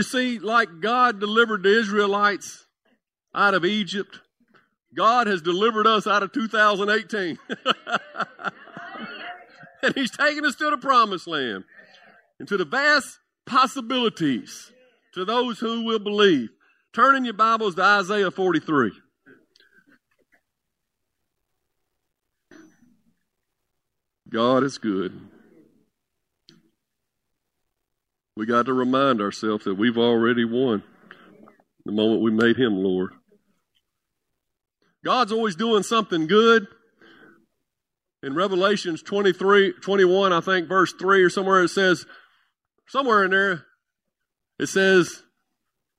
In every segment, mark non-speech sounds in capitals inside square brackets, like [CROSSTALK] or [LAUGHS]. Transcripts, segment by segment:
You see, like God delivered the Israelites out of Egypt, God has delivered us out of 2018. [LAUGHS] and He's taking us to the promised land and to the vast possibilities to those who will believe. Turn in your Bibles to Isaiah 43. God is good. We got to remind ourselves that we've already won the moment we made Him Lord. God's always doing something good. In Revelations 23, 21, I think, verse 3 or somewhere, it says, somewhere in there, it says,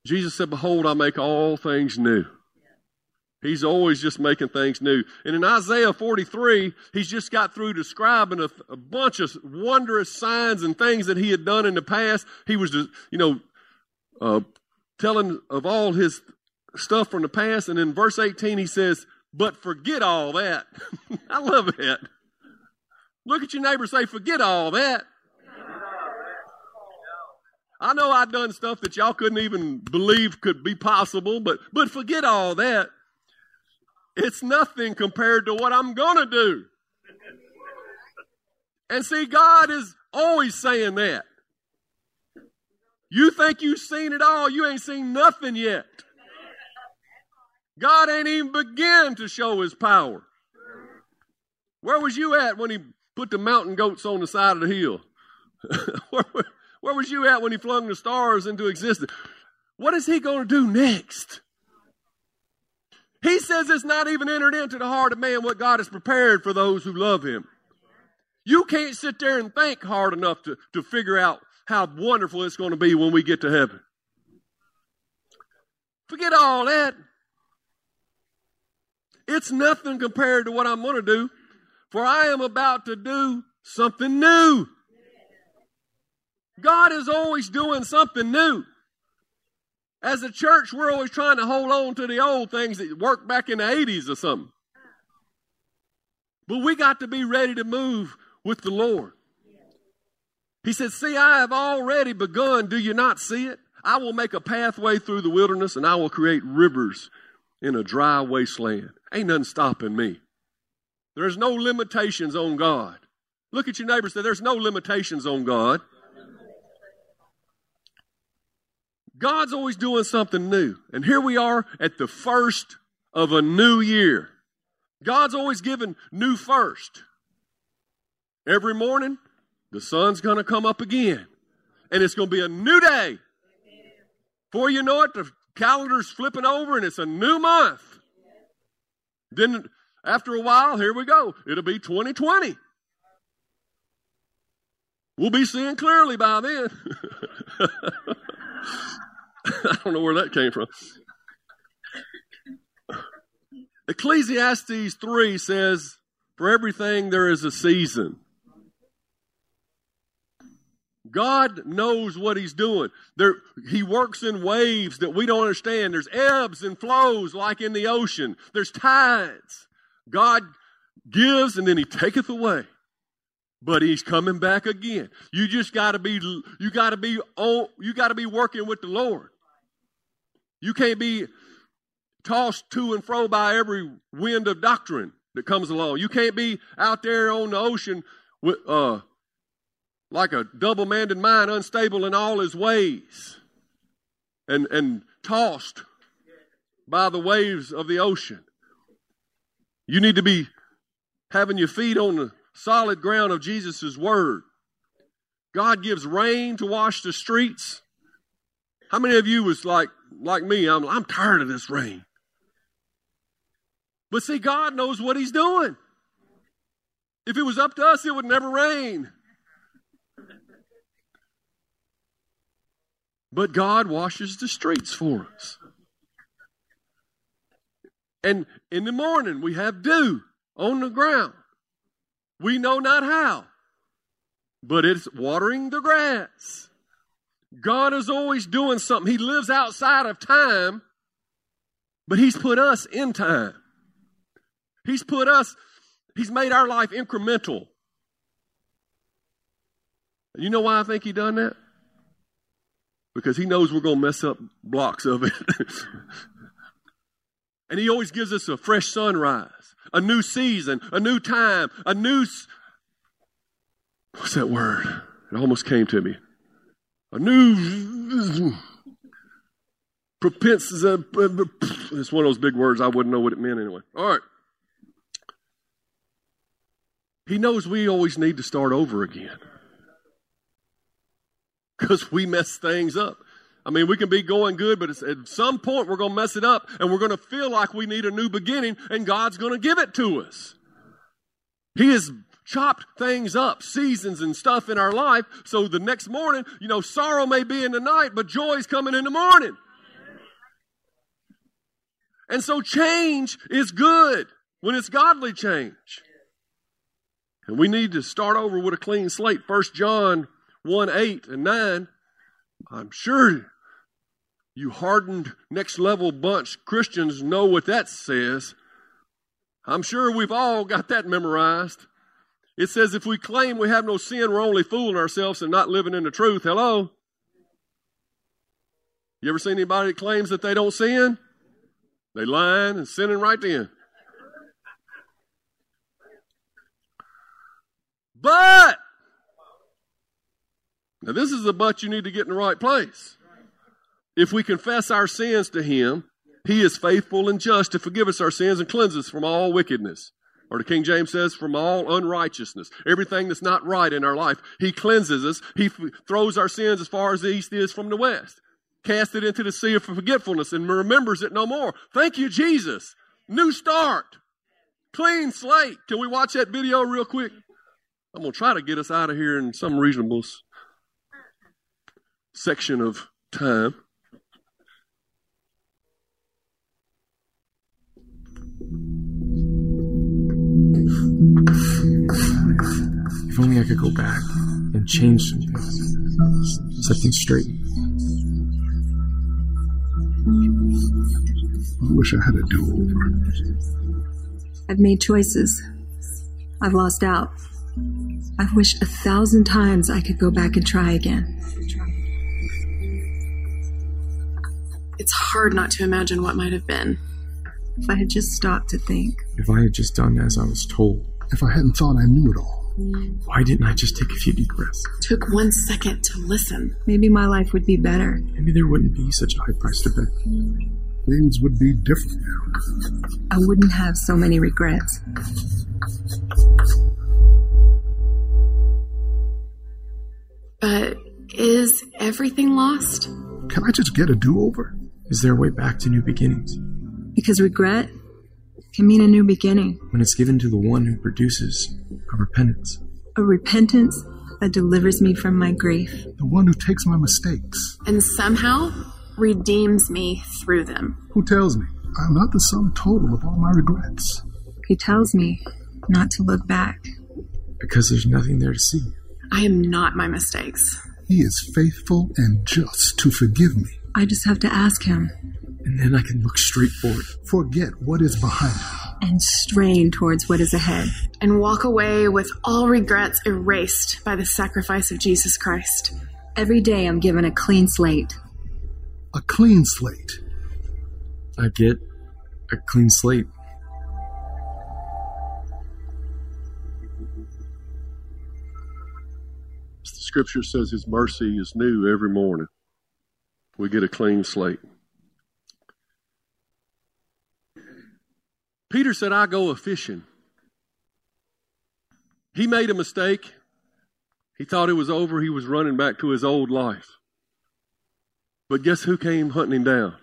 Jesus said, Behold, I make all things new. He's always just making things new. And in Isaiah 43, he's just got through describing a, a, bunch of wondrous signs and things that he had done in the past. He was, just, you know, uh, telling of all his stuff from the past. And in verse 18, he says, But forget all that. [LAUGHS] I love that. Look at your neighbor say, Forget all that. I know I've done stuff that y'all couldn't even believe could be possible, but, but forget all that. It's nothing compared to what I'm going to do. And see, God is always saying that. You think you've seen it all, you ain't seen nothing yet. God ain't even begun to show his power. Where was you at when he put the mountain goats on the side of the hill? [LAUGHS] where, where was you at when he flung the stars into existence? What is he going to do next? He says it's not even entered into the heart of man what God has prepared for those who love him. You can't sit there and think hard enough to, to figure out how wonderful it's going to be when we get to heaven. Forget all that. It's nothing compared to what I'm going to do, for I am about to do something new. God is always doing something new. As a church, we're always trying to hold on to the old things that worked back in the 80s or something. But we got to be ready to move with the Lord. He said, See, I have already begun. Do you not see it? I will make a pathway through the wilderness and I will create rivers in a dry wasteland. Ain't nothing stopping me. There's no limitations on God. Look at your neighbor say, There's no limitations on God. God's always doing something new. And here we are at the first of a new year. God's always giving new first. Every morning, the sun's going to come up again. And it's going to be a new day. Before you know it, the calendar's flipping over and it's a new month. Then, after a while, here we go. It'll be 2020. We'll be seeing clearly by then. [LAUGHS] [LAUGHS] I don't know where that came from. Ecclesiastes 3 says, For everything there is a season. God knows what He's doing. There, he works in waves that we don't understand. There's ebbs and flows like in the ocean. There's tides. God gives and then He taketh away. But He's coming back again. You just got to be. You got to be. On, you got to be working with the Lord. You can't be tossed to and fro by every wind of doctrine that comes along. You can't be out there on the ocean with, uh, like a double-minded mind, unstable in all his ways, and and tossed by the waves of the ocean. You need to be having your feet on the solid ground of Jesus' word. God gives rain to wash the streets. How many of you was like like me? I'm I'm tired of this rain. But see, God knows what He's doing. If it was up to us, it would never rain. But God washes the streets for us. And in the morning, we have dew on the ground. We know not how, but it's watering the grass. God is always doing something. He lives outside of time, but He's put us in time. He's put us, He's made our life incremental. You know why I think He done that? Because He knows we're going to mess up blocks of it. [LAUGHS] and He always gives us a fresh sunrise, a new season, a new time, a new. What's that word? It almost came to me a new propensity. Uh, uh, it's one of those big words. I wouldn't know what it meant anyway. All right. He knows we always need to start over again because we mess things up. I mean, we can be going good, but at some point we're going to mess it up and we're going to feel like we need a new beginning and God's going to give it to us. He has chopped things up, seasons and stuff in our life. So the next morning, you know, sorrow may be in the night, but joy's coming in the morning. And so change is good when it's godly change. And we need to start over with a clean slate. First John 1 8 and 9. I'm sure you hardened next level bunch Christians know what that says. I'm sure we've all got that memorized. It says if we claim we have no sin, we're only fooling ourselves and not living in the truth. Hello? You ever seen anybody that claims that they don't sin? They lying and sinning right then. But now this is the but you need to get in the right place. If we confess our sins to him, he is faithful and just to forgive us our sins and cleanse us from all wickedness or the King James says, from all unrighteousness. Everything that's not right in our life, He cleanses us. He f- throws our sins as far as the east is from the west. Cast it into the sea of forgetfulness and remembers it no more. Thank you, Jesus. New start. Clean slate. Can we watch that video real quick? I'm going to try to get us out of here in some reasonable section of time. If only I could go back and change some things, set things straight. I wish I had a do over. I've made choices. I've lost out. I've wished a thousand times I could go back and try again. It's hard not to imagine what might have been. If I had just stopped to think. If I had just done as I was told. If I hadn't thought I knew it all. Why didn't I just take a few deep breaths? Took one second to listen. Maybe my life would be better. Maybe there wouldn't be such a high price to pay. Things would be different now. I wouldn't have so many regrets. But is everything lost? Can I just get a do over? Is there a way back to new beginnings? Because regret can mean a new beginning. When it's given to the one who produces a repentance. A repentance that delivers me from my grief. The one who takes my mistakes. And somehow redeems me through them. Who tells me I'm not the sum total of all my regrets. He tells me not to look back. Because there's nothing there to see. I am not my mistakes. He is faithful and just to forgive me. I just have to ask him. And then I can look straight forward. Forget what is behind me. And strain towards what is ahead. And walk away with all regrets erased by the sacrifice of Jesus Christ. Every day I'm given a clean slate. A clean slate. I get a clean slate. The scripture says his mercy is new every morning. We get a clean slate. Peter said, I go a fishing. He made a mistake. He thought it was over. He was running back to his old life. But guess who came hunting him down?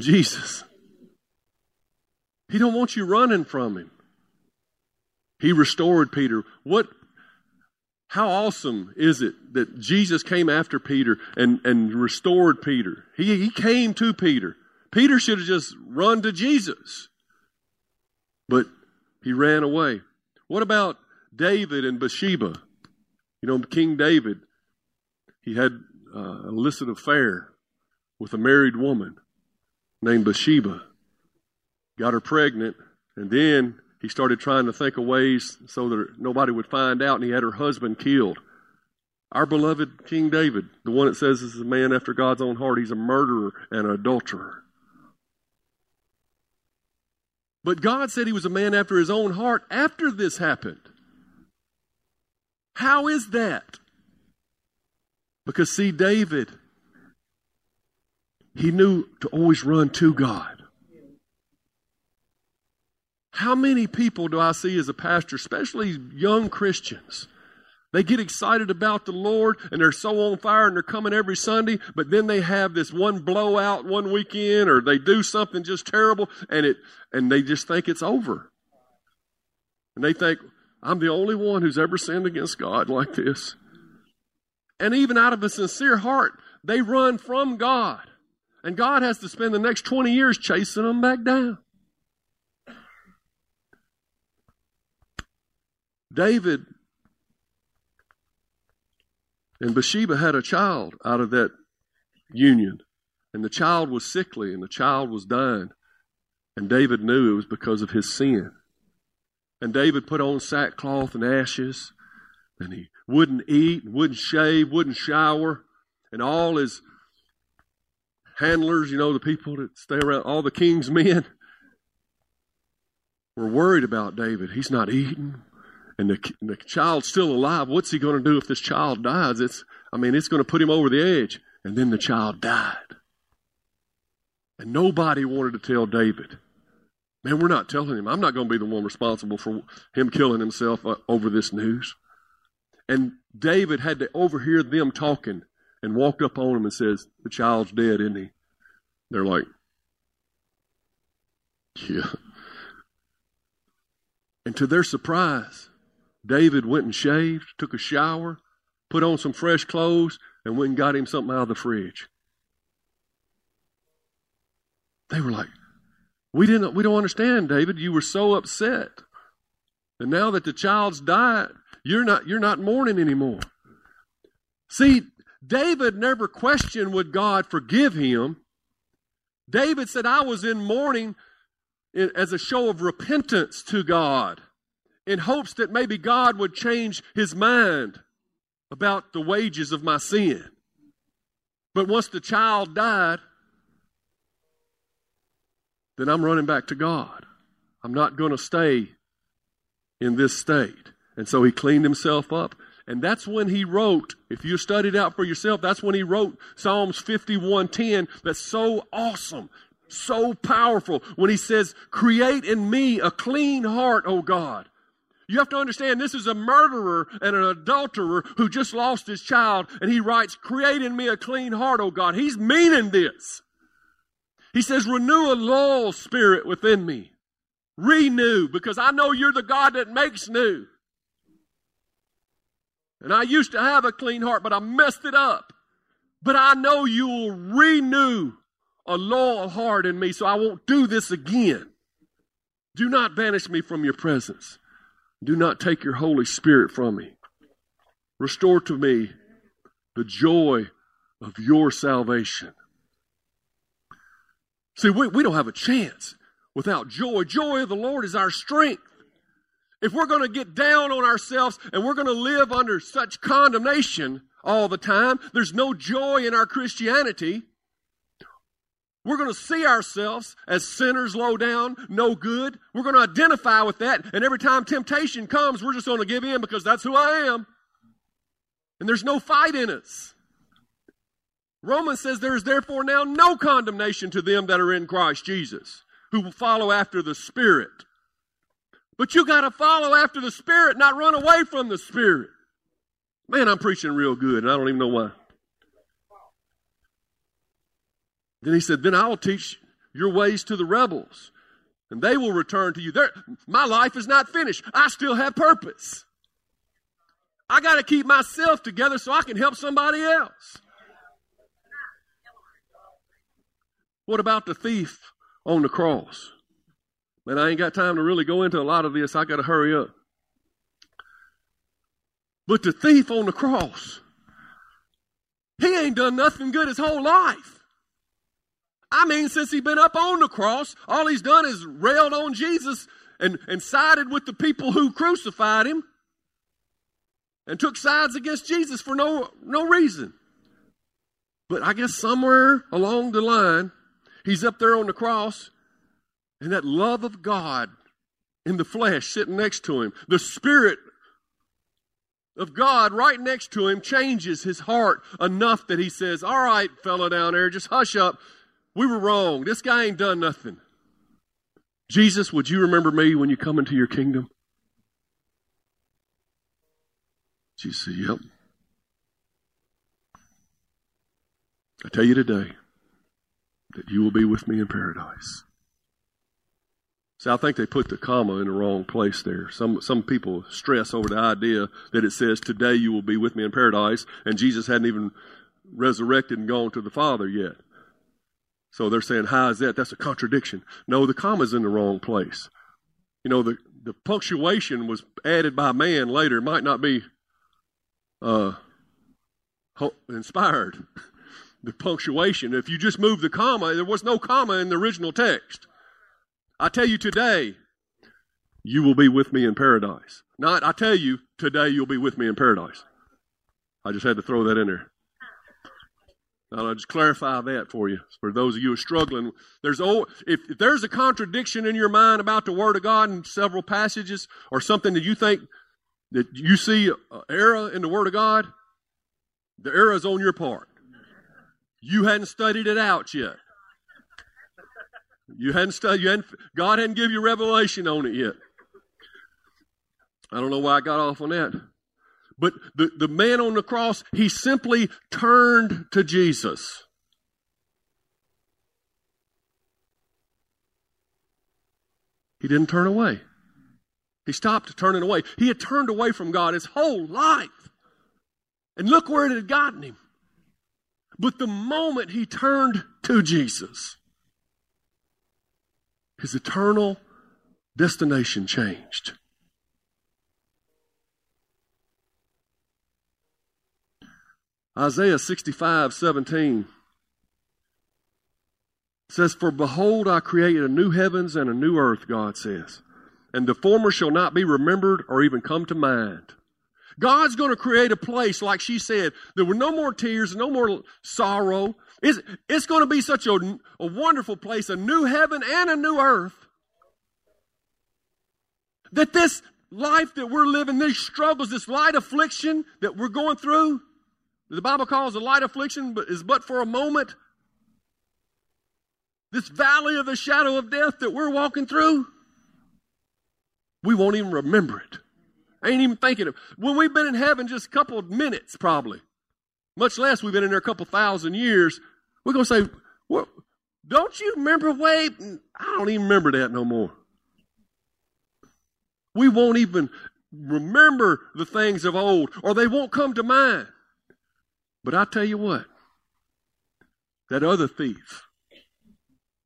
Jesus. He don't want you running from him. He restored Peter. What How awesome is it that Jesus came after Peter and, and restored Peter? He, he came to Peter. Peter should have just run to Jesus, but he ran away. What about David and Bathsheba? You know, King David, he had uh, an illicit affair with a married woman named Bathsheba. Got her pregnant, and then he started trying to think of ways so that nobody would find out, and he had her husband killed. Our beloved King David, the one that says this is a man after God's own heart, he's a murderer and an adulterer. But God said he was a man after his own heart after this happened. How is that? Because, see, David, he knew to always run to God. How many people do I see as a pastor, especially young Christians? They get excited about the Lord and they're so on fire and they're coming every Sunday, but then they have this one blowout one weekend or they do something just terrible and it and they just think it's over. And they think, I'm the only one who's ever sinned against God like this. And even out of a sincere heart, they run from God. And God has to spend the next 20 years chasing them back down. David and Bathsheba had a child out of that union. And the child was sickly and the child was dying. And David knew it was because of his sin. And David put on sackcloth and ashes. And he wouldn't eat, wouldn't shave, wouldn't shower. And all his handlers, you know, the people that stay around, all the king's [LAUGHS] men, were worried about David. He's not eating, and the, the child's still alive. What's he going to do if this child dies? It's, I mean, it's going to put him over the edge. And then the child died. And nobody wanted to tell David. Man, we're not telling him. I'm not going to be the one responsible for him killing himself uh, over this news. And David had to overhear them talking and walked up on him and says, The child's dead, isn't he? They're like, Yeah. And to their surprise, David went and shaved, took a shower, put on some fresh clothes, and went and got him something out of the fridge. They were like, "We didn't. We don't understand, David. You were so upset, and now that the child's died, you're not. You're not mourning anymore." See, David never questioned would God forgive him. David said, "I was in mourning as a show of repentance to God." In hopes that maybe God would change his mind about the wages of my sin. But once the child died, then I'm running back to God. I'm not going to stay in this state. And so he cleaned himself up. And that's when he wrote, if you studied out for yourself, that's when he wrote Psalms 51:10 that's so awesome, so powerful when he says, "Create in me a clean heart, O God, you have to understand this is a murderer and an adulterer who just lost his child, and he writes, Create in me a clean heart, O God. He's meaning this. He says, Renew a loyal spirit within me. Renew, because I know you're the God that makes new. And I used to have a clean heart, but I messed it up. But I know you will renew a loyal heart in me, so I won't do this again. Do not banish me from your presence. Do not take your Holy Spirit from me. Restore to me the joy of your salvation. See, we, we don't have a chance without joy. Joy of the Lord is our strength. If we're going to get down on ourselves and we're going to live under such condemnation all the time, there's no joy in our Christianity. We're going to see ourselves as sinners low down, no good. We're going to identify with that. And every time temptation comes, we're just going to give in because that's who I am. And there's no fight in us. Romans says there is therefore now no condemnation to them that are in Christ Jesus, who will follow after the Spirit. But you got to follow after the Spirit, not run away from the Spirit. Man, I'm preaching real good, and I don't even know why. Then he said, Then I will teach your ways to the rebels, and they will return to you. They're, my life is not finished. I still have purpose. I got to keep myself together so I can help somebody else. What about the thief on the cross? Man, I ain't got time to really go into a lot of this. I got to hurry up. But the thief on the cross, he ain't done nothing good his whole life. I mean, since he's been up on the cross, all he's done is railed on Jesus and, and sided with the people who crucified him and took sides against Jesus for no, no reason. But I guess somewhere along the line, he's up there on the cross, and that love of God in the flesh sitting next to him, the Spirit of God right next to him changes his heart enough that he says, All right, fellow down there, just hush up. We were wrong. This guy ain't done nothing. Jesus, would you remember me when you come into your kingdom? Jesus said, Yep. I tell you today that you will be with me in paradise. So I think they put the comma in the wrong place there. Some some people stress over the idea that it says today you will be with me in paradise, and Jesus hadn't even resurrected and gone to the Father yet. So they're saying, how is that? That's a contradiction. No, the comma's in the wrong place. You know, the, the punctuation was added by man later. It might not be uh, inspired. [LAUGHS] The punctuation. If you just move the comma, there was no comma in the original text. I tell you today, you will be with me in paradise. Not, I tell you, today you'll be with me in paradise. I just had to throw that in there. I'll just clarify that for you. For those of you who are struggling, there's if, if there's a contradiction in your mind about the Word of God in several passages, or something that you think that you see an error in the Word of God, the error is on your part. You hadn't studied it out yet. You hadn't studied. You hadn't, God hadn't given you revelation on it yet. I don't know why I got off on that. But the, the man on the cross, he simply turned to Jesus. He didn't turn away. He stopped turning away. He had turned away from God his whole life. And look where it had gotten him. But the moment he turned to Jesus, his eternal destination changed. Isaiah 65, 17 says, For behold, I created a new heavens and a new earth, God says, and the former shall not be remembered or even come to mind. God's going to create a place, like she said, there were no more tears, no more sorrow. It's, it's going to be such a, a wonderful place, a new heaven and a new earth, that this life that we're living, these struggles, this light affliction that we're going through, the Bible calls a light affliction, but is but for a moment. This valley of the shadow of death that we're walking through, we won't even remember it. I ain't even thinking of when we've been in heaven just a couple of minutes, probably. Much less we've been in there a couple thousand years. We're gonna say, well, don't you remember way? I don't even remember that no more. We won't even remember the things of old, or they won't come to mind. But I tell you what, that other thief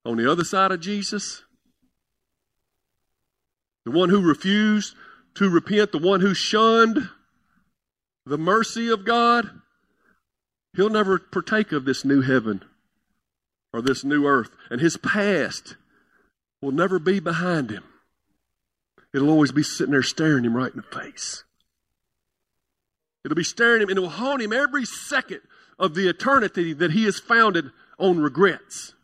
on the other side of Jesus, the one who refused to repent, the one who shunned the mercy of God, he'll never partake of this new heaven or this new earth. And his past will never be behind him. It'll always be sitting there staring him right in the face. It'll be staring him and it will haunt him every second of the eternity that he has founded on regrets.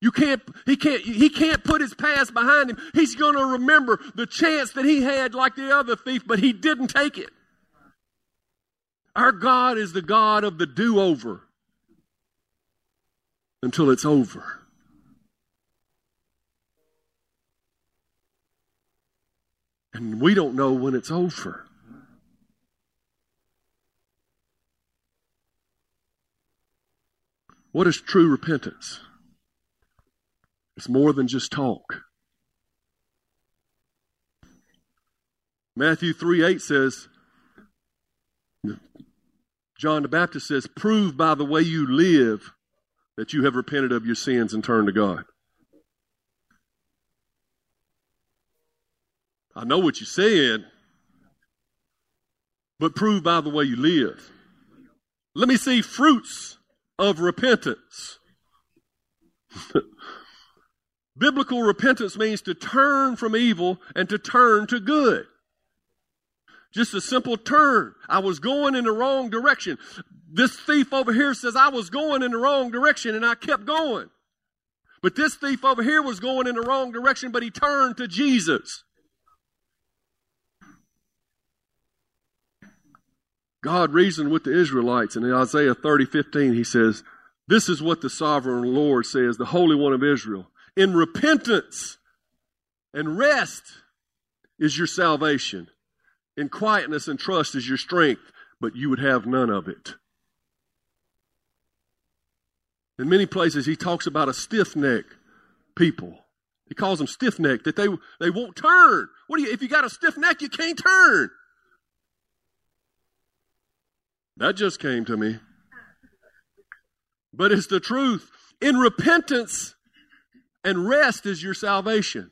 You can't, he can't, he can't put his past behind him. He's going to remember the chance that he had like the other thief, but he didn't take it. Our God is the God of the do over until it's over. And we don't know when it's over. What is true repentance? It's more than just talk. Matthew 3 8 says, John the Baptist says, prove by the way you live that you have repented of your sins and turned to God. I know what you said, but prove by the way you live. Let me see fruits of repentance. [LAUGHS] Biblical repentance means to turn from evil and to turn to good. Just a simple turn. I was going in the wrong direction. This thief over here says I was going in the wrong direction and I kept going. But this thief over here was going in the wrong direction, but he turned to Jesus. God reasoned with the Israelites, and in Isaiah 30, 15, he says, This is what the sovereign Lord says, the Holy One of Israel. In repentance and rest is your salvation. In quietness and trust is your strength, but you would have none of it. In many places, he talks about a stiff neck people. He calls them stiff neck, that they, they won't turn. What do you, if you got a stiff neck, you can't turn. That just came to me. But it's the truth. In repentance and rest is your salvation.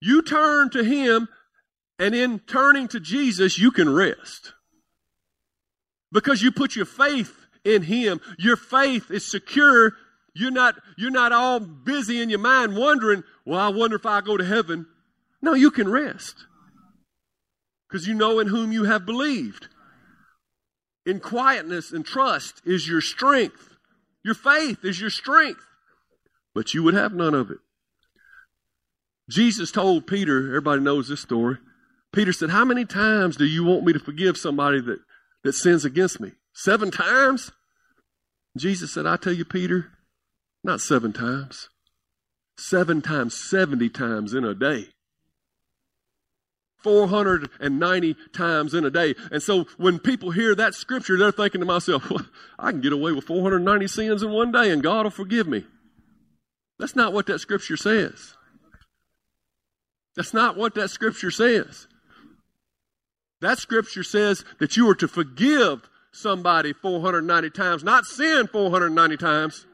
You turn to Him, and in turning to Jesus, you can rest. Because you put your faith in Him. Your faith is secure. You're not, you're not all busy in your mind wondering, well, I wonder if I go to heaven. No, you can rest. Because you know in whom you have believed. In quietness and trust is your strength. Your faith is your strength. But you would have none of it. Jesus told Peter, everybody knows this story. Peter said, How many times do you want me to forgive somebody that, that sins against me? Seven times? Jesus said, I tell you, Peter, not seven times. Seven times, 70 times in a day. 490 times in a day. And so when people hear that scripture, they're thinking to myself, well, I can get away with 490 sins in one day and God will forgive me. That's not what that scripture says. That's not what that scripture says. That scripture says that you are to forgive somebody 490 times, not sin 490 times.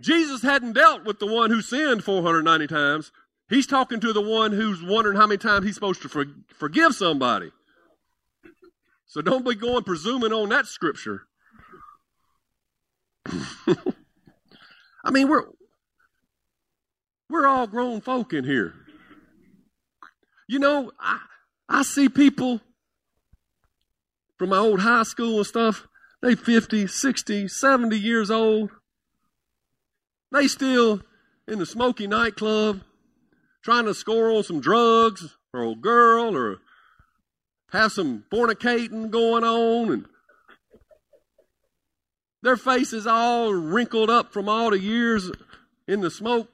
Jesus hadn't dealt with the one who sinned 490 times. He's talking to the one who's wondering how many times he's supposed to for, forgive somebody. So don't be going presuming on that scripture. [LAUGHS] I mean, we're we're all grown folk in here. You know, I I see people from my old high school and stuff, they 50, 60, 70 years old. They still in the smoky nightclub trying to score on some drugs or a girl or have some fornicating going on and their faces all wrinkled up from all the years in the smoke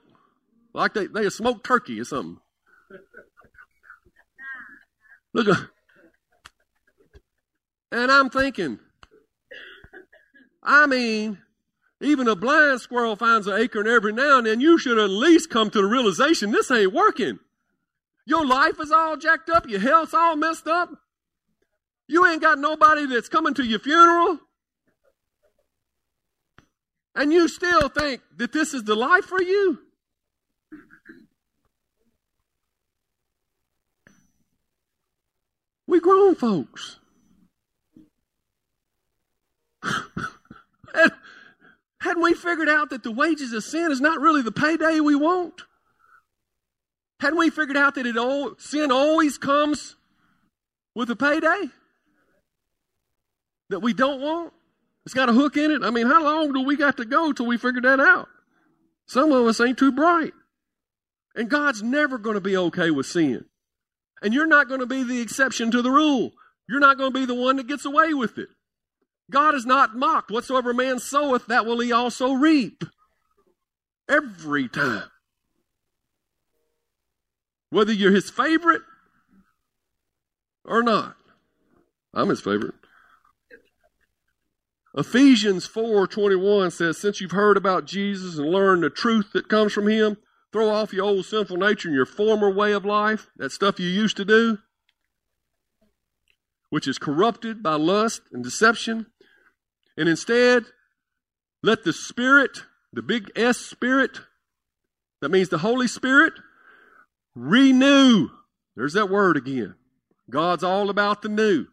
like they, they smoked turkey or something. Look, and I'm thinking, I mean, even a blind squirrel finds an acorn every now and then. You should at least come to the realization this ain't working. Your life is all jacked up. Your health's all messed up. You ain't got nobody that's coming to your funeral. And you still think that this is the life for you. We grown folks. [LAUGHS] and Hadn't we figured out that the wages of sin is not really the payday we want? Hadn't we figured out that it all, sin always comes with a payday that we don't want? It's got a hook in it. I mean, how long do we got to go till we figure that out? Some of us ain't too bright. And God's never going to be okay with sin. And you're not going to be the exception to the rule. You're not going to be the one that gets away with it. God is not mocked. Whatsoever man soweth, that will he also reap. Every time. Whether you're his favorite or not. I'm his favorite. Ephesians 4:21 says, "Since you've heard about Jesus and learned the truth that comes from him, throw off your old sinful nature and your former way of life, that stuff you used to do, which is corrupted by lust and deception, and instead let the Spirit, the big S Spirit, that means the Holy Spirit, renew. There's that word again. God's all about the new.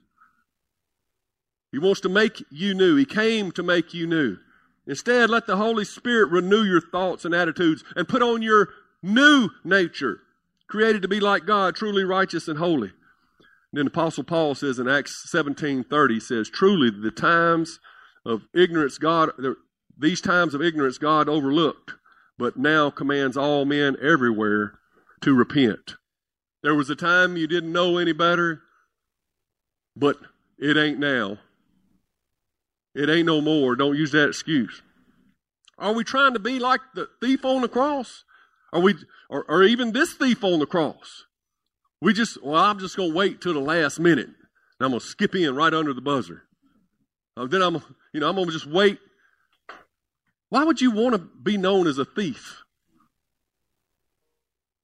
He wants to make you new. He came to make you new. Instead, let the Holy Spirit renew your thoughts and attitudes and put on your new nature, created to be like God, truly righteous and holy. And then Apostle Paul says in Acts 17:30 says, "Truly the times of ignorance God these times of ignorance God overlooked, but now commands all men everywhere to repent." There was a time you didn't know any better, but it ain't now. It ain't no more. Don't use that excuse. Are we trying to be like the thief on the cross? Are we, or, or even this thief on the cross? We just, well, I'm just going to wait till the last minute, and I'm going to skip in right under the buzzer. Uh, then I'm, you know, I'm going to just wait. Why would you want to be known as a thief?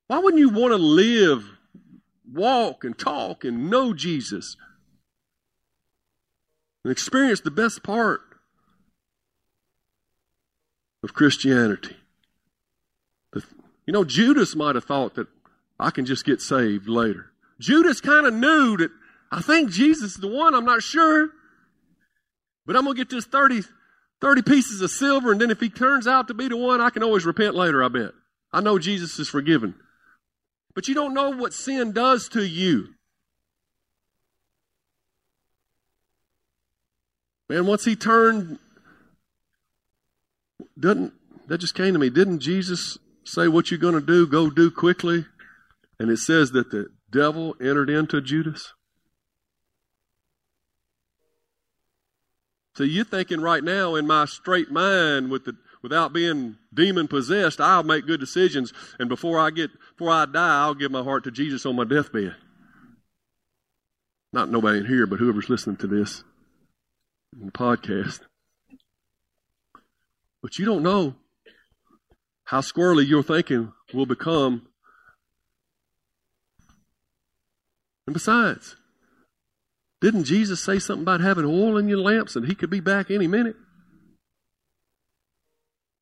Why wouldn't you want to live, walk, and talk and know Jesus? and experience the best part of Christianity. You know, Judas might have thought that I can just get saved later. Judas kind of knew that I think Jesus is the one, I'm not sure. But I'm going to get this 30, 30 pieces of silver, and then if he turns out to be the one, I can always repent later, I bet. I know Jesus is forgiven. But you don't know what sin does to you. Man, once he turned, doesn't that just came to me? Didn't Jesus say, "What you're going to do, go do quickly"? And it says that the devil entered into Judas. So you're thinking right now in my straight mind with the without being demon possessed, I'll make good decisions and before I get before I die, I'll give my heart to Jesus on my deathbed. Not nobody in here, but whoever's listening to this in the podcast. But you don't know how squirrely your thinking will become. And besides, didn't Jesus say something about having oil in your lamps and he could be back any minute?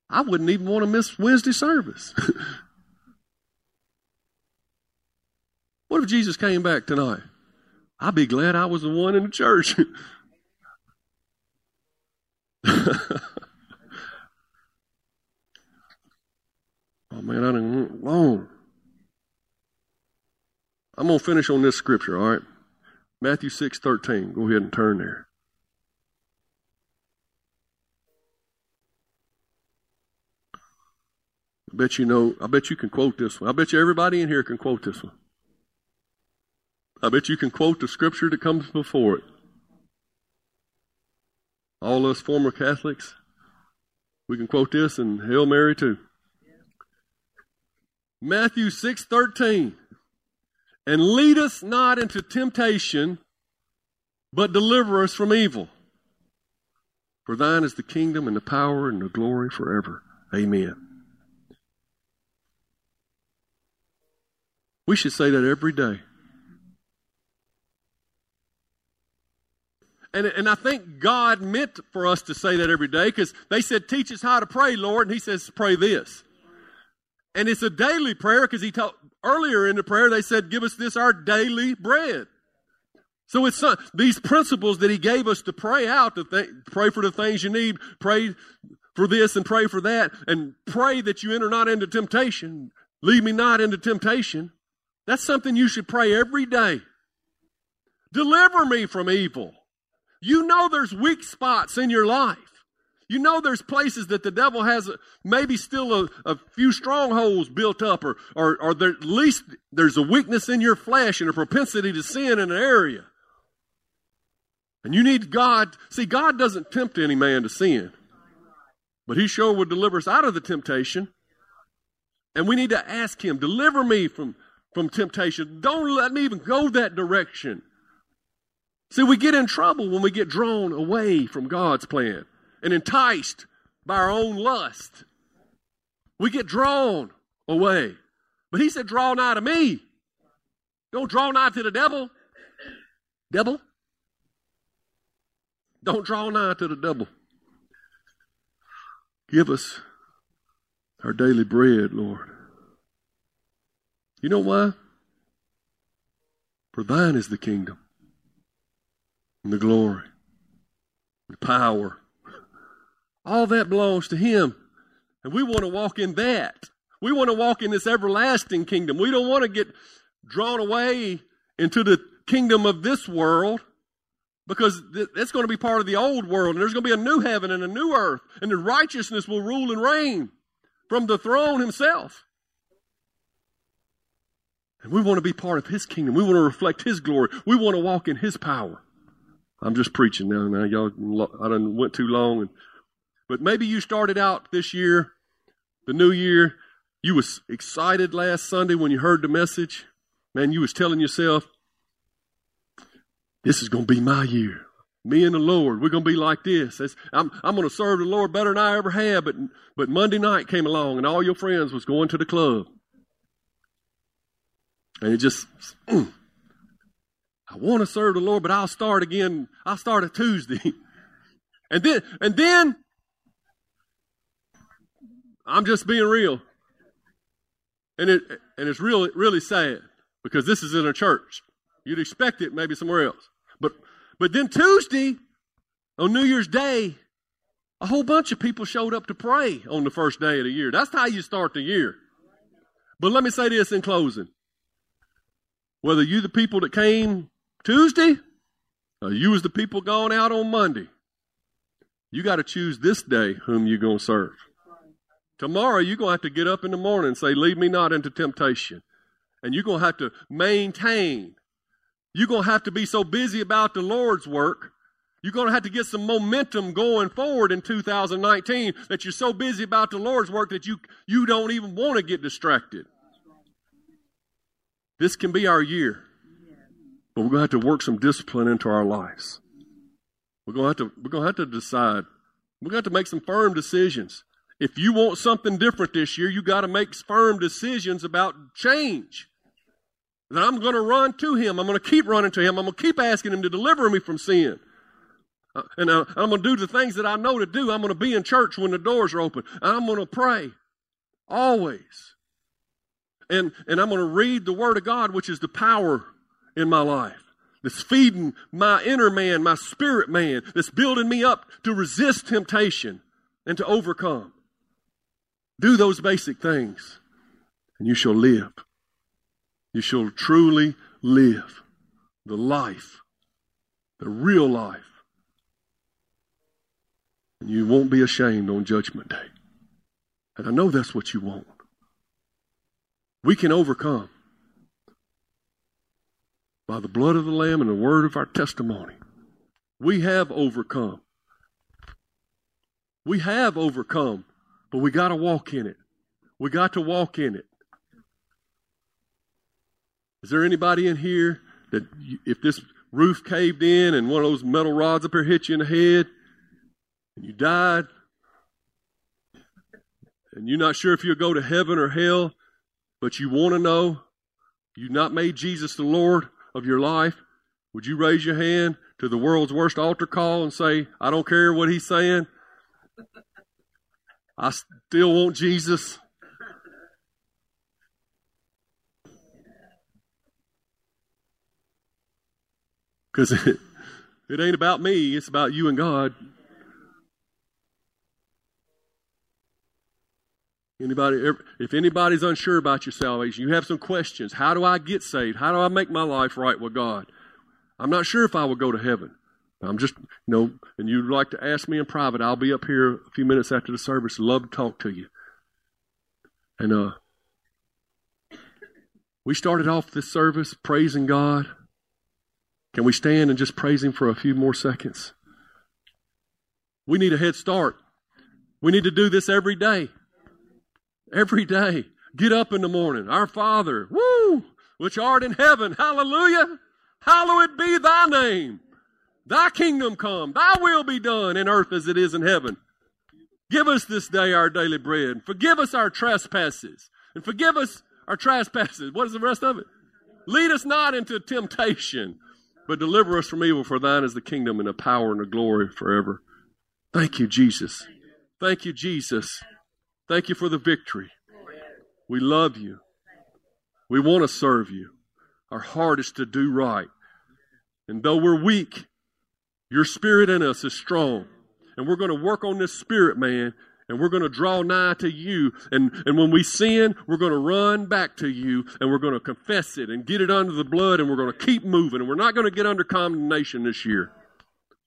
I wouldn't even want to miss Wednesday service. [LAUGHS] what if Jesus came back tonight? I'd be glad I was the one in the church. [LAUGHS] oh man, I didn't went long. I'm gonna finish on this scripture, all right? Matthew six thirteen. Go ahead and turn there. I bet you know, I bet you can quote this one. I bet you everybody in here can quote this one. I bet you can quote the scripture that comes before it. All us former Catholics, we can quote this and Hail Mary too. Matthew 6:13. And lead us not into temptation, but deliver us from evil. For thine is the kingdom and the power and the glory forever. Amen. We should say that every day. And, and I think God meant for us to say that every day because they said, Teach us how to pray, Lord. And He says, Pray this. And it's a daily prayer because He taught earlier in the prayer, they said, Give us this our daily bread. So it's these principles that He gave us to pray out, to th- pray for the things you need, pray for this and pray for that, and pray that you enter not into temptation. Lead me not into temptation. That's something you should pray every day. Deliver me from evil. You know there's weak spots in your life. You know there's places that the devil has maybe still a, a few strongholds built up, or, or, or there, at least there's a weakness in your flesh and a propensity to sin in an area. And you need God. See, God doesn't tempt any man to sin, but He sure would deliver us out of the temptation. And we need to ask Him, deliver me from, from temptation. Don't let me even go that direction. See, we get in trouble when we get drawn away from God's plan and enticed by our own lust. We get drawn away. But he said, draw nigh to me. Don't draw nigh to the devil. Devil. Don't draw nigh to the devil. Give us our daily bread, Lord. You know why? For thine is the kingdom, and the glory, the power. All that belongs to Him. And we want to walk in that. We want to walk in this everlasting kingdom. We don't want to get drawn away into the kingdom of this world because that's going to be part of the old world. And there's going to be a new heaven and a new earth. And the righteousness will rule and reign from the throne himself. And we want to be part of his kingdom. We want to reflect his glory. We want to walk in his power. I'm just preaching now. Now y'all, I done went too long. And, but maybe you started out this year, the new year. You was excited last Sunday when you heard the message. Man, you was telling yourself, this is going to be my year. Me and the Lord, we're going to be like this. I'm, I'm going to serve the Lord better than I ever have. But, but Monday night came along and all your friends was going to the club. And it just, [CLEARS THROAT] I want to serve the Lord, but I'll start again. I'll start a Tuesday. [LAUGHS] and then, and then, I'm just being real. And it, and it's really, really sad because this is in a church. You'd expect it maybe somewhere else. But, but then Tuesday, on New Year's Day, a whole bunch of people showed up to pray on the first day of the year. That's how you start the year. But let me say this in closing. Whether you the people that came Tuesday or you was the people going out on Monday, you got to choose this day whom you're going to serve. Tomorrow you're going to have to get up in the morning and say, lead me not into temptation. And you're going to have to maintain. You're going to have to be so busy about the Lord's work. You're going to have to get some momentum going forward in 2019 that you're so busy about the Lord's work that you, you don't even want to get distracted. This can be our year. But we're going to have to work some discipline into our lives. We're going to have to, we're going to, have to decide. We're going to have to make some firm decisions. If you want something different this year, you got to make firm decisions about change. That I'm going to run to Him. I'm going to keep running to Him. I'm going to keep asking Him to deliver me from sin. Uh, and uh, I'm going to do the things that I know to do. I'm going to be in church when the doors are open. I'm going to pray. Always and, and I'm going to read the Word of God, which is the power in my life. That's feeding my inner man, my spirit man, that's building me up to resist temptation and to overcome. Do those basic things, and you shall live. You shall truly live the life, the real life. And you won't be ashamed on Judgment Day. And I know that's what you want. We can overcome by the blood of the Lamb and the word of our testimony. We have overcome. We have overcome, but we got to walk in it. We got to walk in it. Is there anybody in here that if this roof caved in and one of those metal rods up here hit you in the head and you died and you're not sure if you'll go to heaven or hell, but you want to know you've not made Jesus the Lord of your life, would you raise your hand to the world's worst altar call and say, I don't care what he's saying? I still want Jesus. Because it, it ain't about me, it's about you and God. Anybody, if anybody's unsure about your salvation, you have some questions. How do I get saved? How do I make my life right with God? I'm not sure if I will go to heaven. I'm just, you know, and you'd like to ask me in private, I'll be up here a few minutes after the service. Love to talk to you. And uh, we started off this service praising God. Can we stand and just praise Him for a few more seconds? We need a head start. We need to do this every day. Every day. Get up in the morning. Our Father, woo, which art in heaven, hallelujah. Hallowed be thy name. Thy kingdom come. Thy will be done in earth as it is in heaven. Give us this day our daily bread. Forgive us our trespasses And forgive us our trespasses. What is the rest of it? Lead us not into temptation, but deliver us from evil. For thine is the kingdom and the power and the glory forever. Thank you, Jesus. Thank you, Jesus. Thank you for the victory. We love you. We want to serve you. Our heart is to do right. And though we're weak, your spirit in us is strong. And we're going to work on this spirit, man. And we're going to draw nigh to you. And, and when we sin, we're going to run back to you and we're going to confess it and get it under the blood and we're going to keep moving. And we're not going to get under condemnation this year.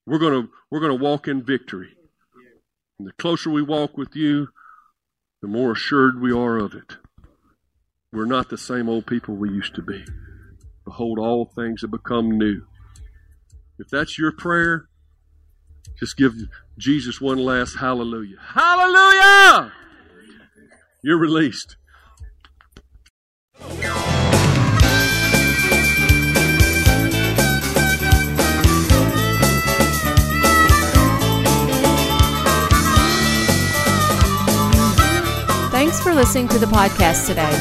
We're going to, we're going to walk in victory. And the closer we walk with you, the more assured we are of it. We're not the same old people we used to be. Behold, all things have become new. If that's your prayer, just give Jesus one last hallelujah. Hallelujah! You're released. Thanks for listening to the podcast today.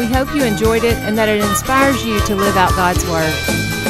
We hope you enjoyed it and that it inspires you to live out God's Word.